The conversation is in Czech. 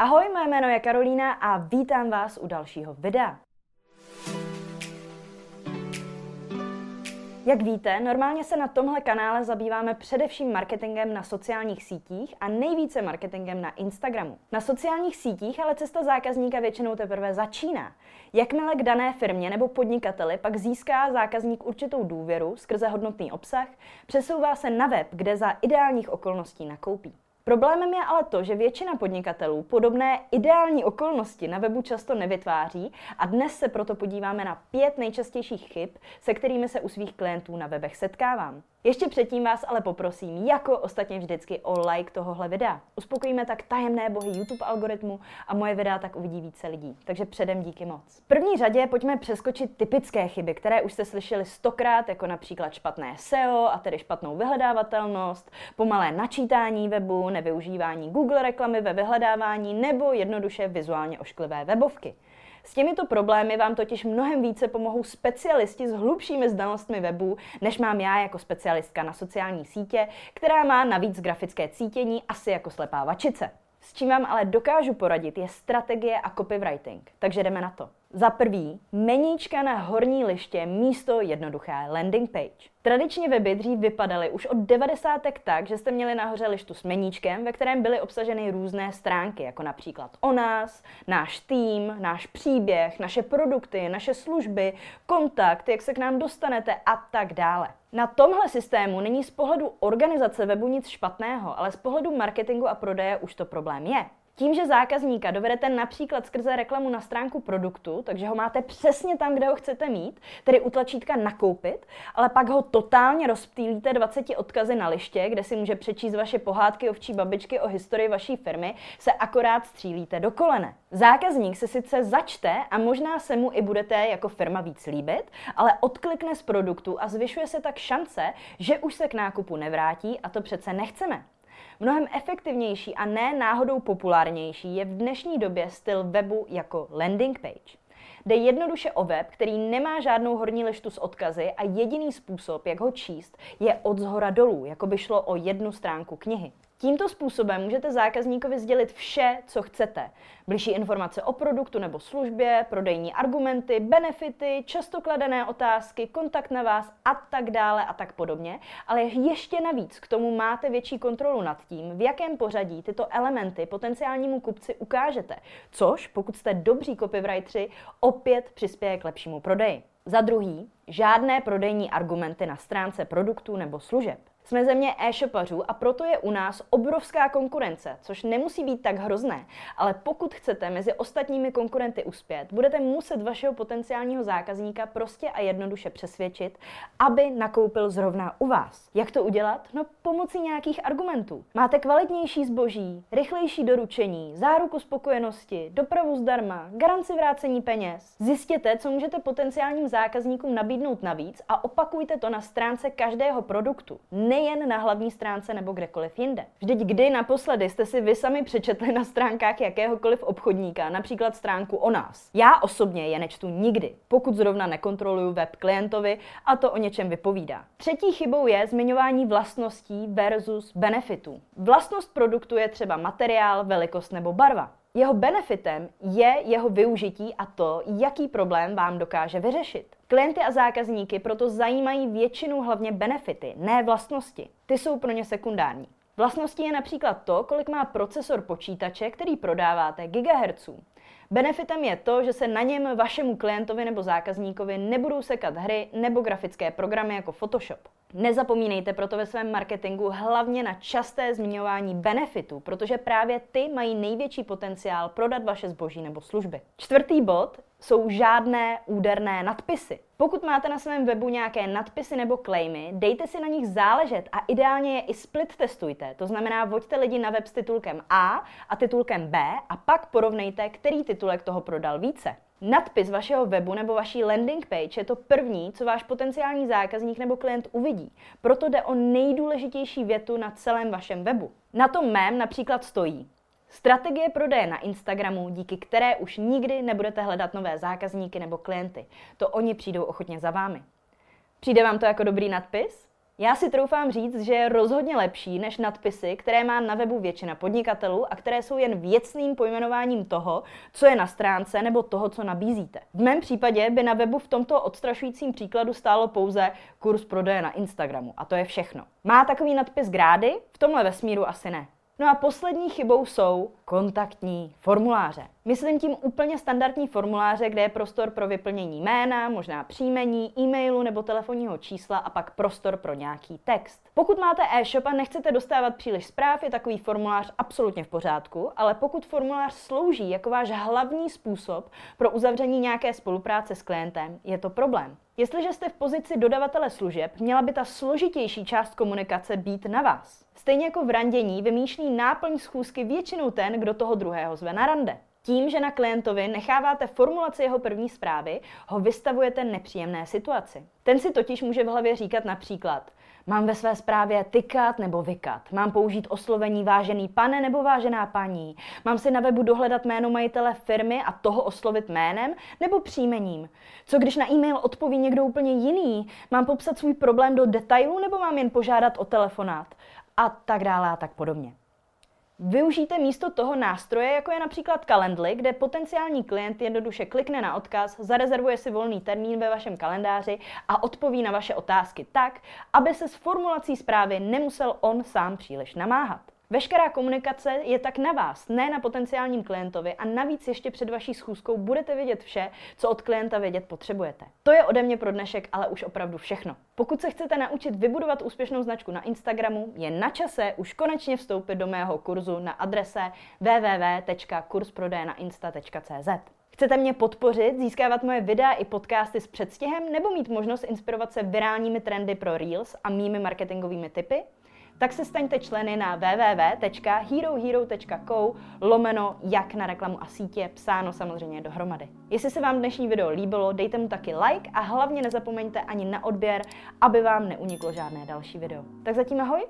Ahoj, moje jméno je Karolína a vítám vás u dalšího videa. Jak víte, normálně se na tomhle kanále zabýváme především marketingem na sociálních sítích a nejvíce marketingem na Instagramu. Na sociálních sítích ale cesta zákazníka většinou teprve začíná. Jakmile k dané firmě nebo podnikateli pak získá zákazník určitou důvěru skrze hodnotný obsah, přesouvá se na web, kde za ideálních okolností nakoupí. Problémem je ale to, že většina podnikatelů podobné ideální okolnosti na webu často nevytváří a dnes se proto podíváme na pět nejčastějších chyb, se kterými se u svých klientů na webech setkávám. Ještě předtím vás ale poprosím, jako ostatně vždycky, o like tohohle videa. Uspokojíme tak tajemné bohy YouTube algoritmu a moje videa tak uvidí více lidí. Takže předem díky moc. V první řadě pojďme přeskočit typické chyby, které už jste slyšeli stokrát, jako například špatné SEO, a tedy špatnou vyhledávatelnost, pomalé načítání webu, nevyužívání Google reklamy ve vyhledávání nebo jednoduše vizuálně ošklivé webovky. S těmito problémy vám totiž mnohem více pomohou specialisti s hlubšími znalostmi webu, než mám já jako specialistka na sociální sítě, která má navíc grafické cítění asi jako slepá vačice. S čím vám ale dokážu poradit je strategie a copywriting. Takže jdeme na to. Za prvý, meníčka na horní liště místo jednoduché landing page. Tradičně weby dřív vypadaly už od 90. tak, že jste měli nahoře lištu s meníčkem, ve kterém byly obsaženy různé stránky, jako například o nás, náš tým, náš příběh, naše produkty, naše služby, kontakt, jak se k nám dostanete a tak dále. Na tomhle systému není z pohledu organizace webu nic špatného, ale z pohledu marketingu a prodeje už to problém je. Tím, že zákazníka dovedete například skrze reklamu na stránku produktu, takže ho máte přesně tam, kde ho chcete mít, tedy u tlačítka nakoupit, ale pak ho totálně rozptýlíte 20 odkazy na liště, kde si může přečíst vaše pohádky ovčí babičky o historii vaší firmy, se akorát střílíte do kolene. Zákazník se sice začte a možná se mu i budete jako firma víc líbit, ale odklikne z produktu a zvyšuje se tak šance, že už se k nákupu nevrátí a to přece nechceme. Mnohem efektivnější a ne náhodou populárnější je v dnešní době styl webu jako landing page. Jde jednoduše o web, který nemá žádnou horní lištu s odkazy a jediný způsob, jak ho číst, je od zhora dolů, jako by šlo o jednu stránku knihy. Tímto způsobem můžete zákazníkovi sdělit vše, co chcete. Bližší informace o produktu nebo službě, prodejní argumenty, benefity, často kladené otázky, kontakt na vás a tak dále a tak podobně. Ale ještě navíc k tomu máte větší kontrolu nad tím, v jakém pořadí tyto elementy potenciálnímu kupci ukážete. Což, pokud jste dobří copywriteri, opět přispěje k lepšímu prodeji. Za druhý, žádné prodejní argumenty na stránce produktů nebo služeb. Jsme země e-shopařů a proto je u nás obrovská konkurence, což nemusí být tak hrozné, ale pokud chcete mezi ostatními konkurenty uspět, budete muset vašeho potenciálního zákazníka prostě a jednoduše přesvědčit, aby nakoupil zrovna u vás. Jak to udělat? No pomocí nějakých argumentů. Máte kvalitnější zboží, rychlejší doručení, záruku spokojenosti, dopravu zdarma, garanci vrácení peněz. Zjistěte, co můžete potenciálním zákazníkům nabídnout navíc a opakujte to na stránce každého produktu. Ne nejen na hlavní stránce nebo kdekoliv jinde. Vždyť kdy naposledy jste si vy sami přečetli na stránkách jakéhokoliv obchodníka, například stránku o nás. Já osobně je nečtu nikdy, pokud zrovna nekontroluju web klientovi a to o něčem vypovídá. Třetí chybou je zmiňování vlastností versus benefitů. Vlastnost produktu je třeba materiál, velikost nebo barva. Jeho benefitem je jeho využití a to, jaký problém vám dokáže vyřešit. Klienty a zákazníky proto zajímají většinou hlavně benefity, ne vlastnosti. Ty jsou pro ně sekundární. Vlastností je například to, kolik má procesor počítače, který prodáváte gigahertzů. Benefitem je to, že se na něm vašemu klientovi nebo zákazníkovi nebudou sekat hry nebo grafické programy jako Photoshop. Nezapomínejte proto ve svém marketingu hlavně na časté zmiňování benefitů, protože právě ty mají největší potenciál prodat vaše zboží nebo služby. Čtvrtý bod jsou žádné úderné nadpisy. Pokud máte na svém webu nějaké nadpisy nebo claimy, dejte si na nich záležet a ideálně je i split testujte. To znamená, voďte lidi na web s titulkem A a titulkem B a pak porovnejte, který titulek toho prodal více. Nadpis vašeho webu nebo vaší landing page je to první, co váš potenciální zákazník nebo klient uvidí. Proto jde o nejdůležitější větu na celém vašem webu. Na tom mém například stojí Strategie prodeje na Instagramu, díky které už nikdy nebudete hledat nové zákazníky nebo klienty. To oni přijdou ochotně za vámi. Přijde vám to jako dobrý nadpis? Já si troufám říct, že je rozhodně lepší než nadpisy, které má na webu většina podnikatelů a které jsou jen věcným pojmenováním toho, co je na stránce nebo toho, co nabízíte. V mém případě by na webu v tomto odstrašujícím příkladu stálo pouze kurz prodeje na Instagramu a to je všechno. Má takový nadpis grády? V tomhle vesmíru asi ne. No a poslední chybou jsou kontaktní formuláře. Myslím tím úplně standardní formuláře, kde je prostor pro vyplnění jména, možná příjmení, e-mailu nebo telefonního čísla a pak prostor pro nějaký text. Pokud máte e-shop a nechcete dostávat příliš zpráv, je takový formulář absolutně v pořádku, ale pokud formulář slouží jako váš hlavní způsob pro uzavření nějaké spolupráce s klientem, je to problém. Jestliže jste v pozici dodavatele služeb, měla by ta složitější část komunikace být na vás. Stejně jako v randění vymýšlí náplň schůzky většinou ten, kdo toho druhého zve na rande. Tím, že na klientovi necháváte formulaci jeho první zprávy, ho vystavujete nepříjemné situaci. Ten si totiž může v hlavě říkat například Mám ve své zprávě tykat nebo vykat. Mám použít oslovení vážený pane nebo vážená paní. Mám si na webu dohledat jméno majitele firmy a toho oslovit jménem nebo příjmením. Co když na e-mail odpoví někdo úplně jiný? Mám popsat svůj problém do detailu nebo mám jen požádat o telefonát? A tak dále a tak podobně. Využijte místo toho nástroje, jako je například Calendly, kde potenciální klient jednoduše klikne na odkaz, zarezervuje si volný termín ve vašem kalendáři a odpoví na vaše otázky tak, aby se s formulací zprávy nemusel on sám příliš namáhat. Veškerá komunikace je tak na vás, ne na potenciálním klientovi a navíc ještě před vaší schůzkou budete vědět vše, co od klienta vědět potřebujete. To je ode mě pro dnešek ale už opravdu všechno. Pokud se chcete naučit vybudovat úspěšnou značku na Instagramu, je na čase už konečně vstoupit do mého kurzu na adrese www.kursprodejnainsta.cz. Chcete mě podpořit, získávat moje videa i podcasty s předstihem nebo mít možnost inspirovat se virálními trendy pro Reels a mými marketingovými typy? Tak se staňte členy na www.herohero.co lomeno jak na reklamu a sítě, psáno samozřejmě dohromady. Jestli se vám dnešní video líbilo, dejte mu taky like a hlavně nezapomeňte ani na odběr, aby vám neuniklo žádné další video. Tak zatím ahoj!